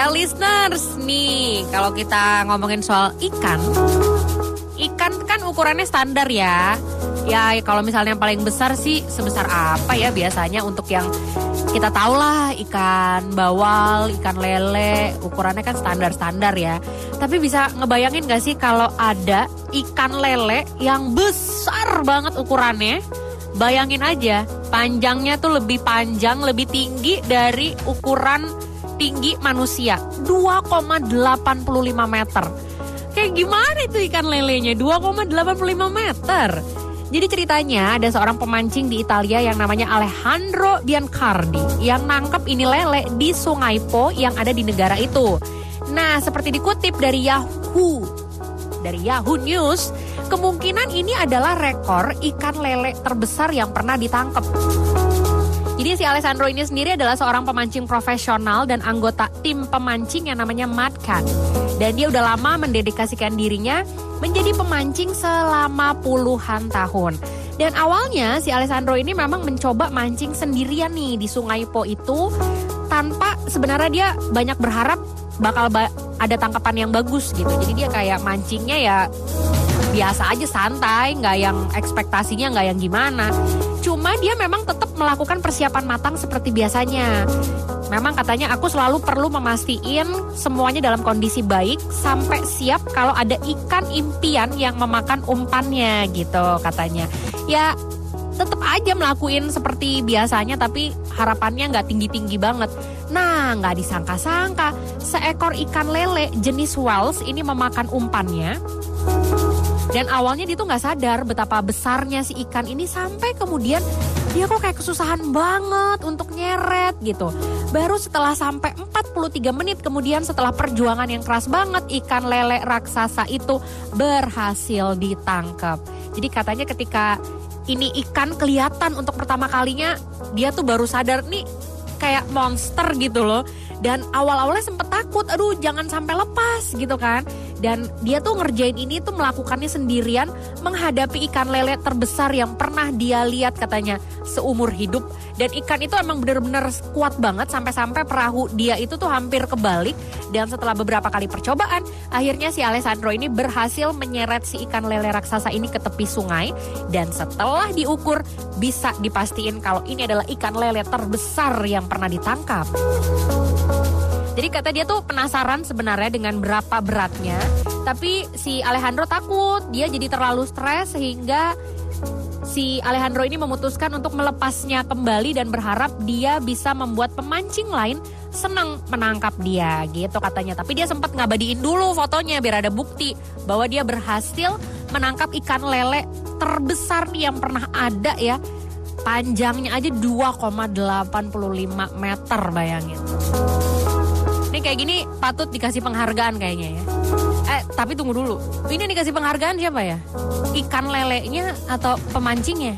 Eh listeners, nih kalau kita ngomongin soal ikan, ikan kan ukurannya standar ya. Ya kalau misalnya yang paling besar sih sebesar apa ya biasanya untuk yang kita tahu lah ikan bawal, ikan lele, ukurannya kan standar-standar ya. Tapi bisa ngebayangin gak sih kalau ada ikan lele yang besar banget ukurannya? Bayangin aja, panjangnya tuh lebih panjang, lebih tinggi dari ukuran tinggi manusia. 2,85 meter. Kayak gimana itu ikan lelenya? 2,85 meter. Jadi ceritanya ada seorang pemancing di Italia yang namanya Alejandro Biancardi yang nangkep ini lele di Sungai Po yang ada di negara itu. Nah, seperti dikutip dari Yahoo, dari Yahoo News, kemungkinan ini adalah rekor ikan lele terbesar yang pernah ditangkap. Jadi si Alessandro ini sendiri adalah seorang pemancing profesional dan anggota tim pemancing yang namanya Mad Cat. Dan dia udah lama mendedikasikan dirinya menjadi pemancing selama puluhan tahun. Dan awalnya si Alessandro ini memang mencoba mancing sendirian nih di Sungai Po itu tanpa sebenarnya dia banyak berharap bakal ba ada tangkapan yang bagus gitu. Jadi dia kayak mancingnya ya biasa aja santai, nggak yang ekspektasinya nggak yang gimana. Cuma dia memang tetap melakukan persiapan matang seperti biasanya. Memang katanya aku selalu perlu memastikan semuanya dalam kondisi baik sampai siap kalau ada ikan impian yang memakan umpannya gitu katanya. Ya tetap aja melakuin seperti biasanya tapi harapannya nggak tinggi-tinggi banget. Nah nggak disangka-sangka seekor ikan lele jenis whales ini memakan umpannya dan awalnya dia tuh nggak sadar betapa besarnya si ikan ini sampai kemudian dia kok kayak kesusahan banget untuk nyeret gitu. Baru setelah sampai 43 menit kemudian setelah perjuangan yang keras banget ikan lele raksasa itu berhasil ditangkap. Jadi katanya ketika ini ikan kelihatan untuk pertama kalinya dia tuh baru sadar nih kayak monster gitu loh. Dan awal-awalnya sempet takut, aduh jangan sampai lepas gitu kan. Dan dia tuh ngerjain ini tuh melakukannya sendirian menghadapi ikan lele terbesar yang pernah dia lihat katanya seumur hidup. Dan ikan itu emang bener-bener kuat banget sampai-sampai perahu dia itu tuh hampir kebalik. Dan setelah beberapa kali percobaan, akhirnya si Alessandro ini berhasil menyeret si ikan lele raksasa ini ke tepi sungai. Dan setelah diukur, bisa dipastiin kalau ini adalah ikan lele terbesar yang pernah ditangkap. Jadi kata dia tuh penasaran sebenarnya dengan berapa beratnya, tapi si Alejandro takut, dia jadi terlalu stres sehingga si Alejandro ini memutuskan untuk melepasnya kembali dan berharap dia bisa membuat pemancing lain senang menangkap dia gitu katanya. Tapi dia sempat ngabadiin dulu fotonya biar ada bukti bahwa dia berhasil menangkap ikan lele terbesar nih yang pernah ada ya. Panjangnya aja 2,85 meter bayangin. Ini kayak gini patut dikasih penghargaan kayaknya ya. Eh, tapi tunggu dulu. Ini dikasih penghargaan siapa ya? Ikan lelenya atau pemancingnya?